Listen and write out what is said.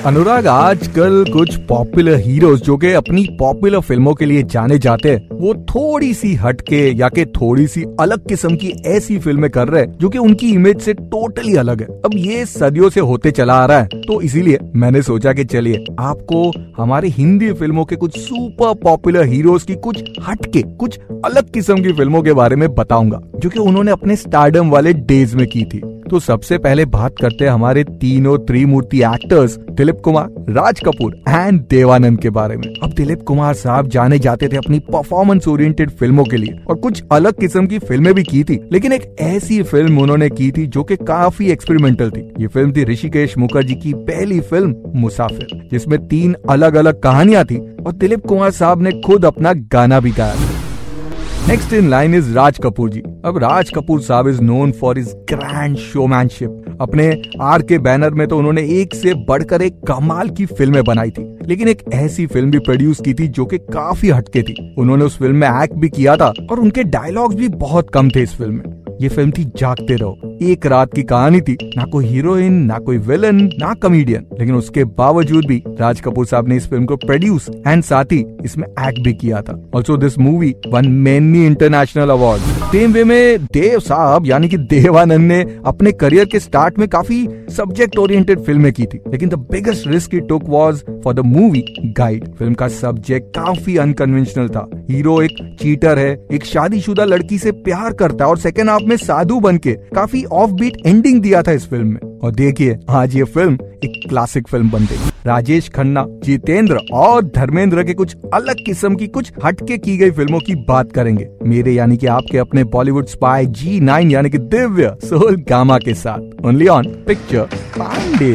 अनुराग, आजकल कुछ popular heroes जो कि अपनी पॉपुलर फ़िल्मों के लिए जाने जाते हैं, वो थोड़ी सी हटके या कि थोड़ी सी अलग किस्म की ऐसी फ़िल्में कर रहे हैं, जो कि उनकी इमेज से टोटली अलग है। अब ये सदियों से होते चला आ रहा है तो इसीलिए मैंने सोचा कि चलिए, आपको हमारे हिंदी फ़िल्मों के कुछ सुपर पॉपुलर हीरोज की कुछ हटके, कुछ अलग किस्म की फ़िल्मों के बारे में बताऊँगा, जो कि उन्होंने अपने स्टार्डम वाले डेज़ में की थी। तो सबसे पहले बात करते हैं हमारे तीनों त्रिमूर्ति एक्टर्स दिलीप कुमार, राज कपूर एंड देवानंद के बारे में। अब दिलीप कुमार साहब जाने जाते थे अपनी परफॉर्मेंस ओरिएंटेड फ़िल्मों के लिए और कुछ अलग किस्म की फ़िल्में भी की थी, लेकिन एक ऐसी फ़िल्म उन्होंने की थी जो कि काफ़ी एक्सपेरिमेंटल थी। ये फ़िल्म थी ऋषिकेश मुखर्जी की पहली फ़िल्म, मुसाफिर, जिसमें तीन अलग अलग कहानियाँ थी और दिलीप कुमार साहब ने खुद अपना गाना भी गाया next in line is Raj Kapoor ji अब राज कपूर साहब is known for his grand showmanship अपने आर के बैनर में तो उन्होंने एक से बढ़कर एक कमाल की फ़िल्में बनाई थी। लेकिन एक ऐसी फ़िल्म भी प्रोड्यूस की थी जो कि काफ़ी हटके थी। उन्होंने उस फ़िल्म में एक्ट भी किया था और उनके डायलॉग्स भी बहुत कम थे इस फ़िल्म में। ये फ़िल्म थी जागते रहो। एक रात की कहानी थी। ना कोई हीरोइन, ना कोई विलन, ना कॉमेडियन। लेकिन उसके बावजूद भी राज कपूर साहब ने इस फ़िल्म को प्रोड्यूस एंड साथ ही इसमें एक्ट भी किया था। Also this movie won many international award same way में देव साहब, यानी कि देवानंद ने अपने करियर के स्टार्ट में काफ़ी सब्जेक्ट ओरिएंटेड फ़िल्में की थी। लेकिन the biggest risk he took was for the movie Guide film का सब्जेक्ट काफ़ी अनकन्वेंशनल था। हीरो एक चीटर है, एक शादीशुदा लड़की से प्यार करता है और सेकेंड हाफ़ में साधु बन के काफ़ी ऑफ़ बीट एंडिंग दिया था इस फ़िल्म में। और देखिए, आज ये फ़िल्म एक क्लासिक फ़िल्म बन गई। राजेश खन्ना, जितेंद्र और धर्मेंद्र के कुछ अलग किस्म की कुछ हटके की गई फ़िल्मों की बात करेंगे। मेरे यानी कि आपके अपने बॉलीवुड स्पाई जी नाइन यानी कि दिव्य सोल गामा के साथ। Only on picture Pandey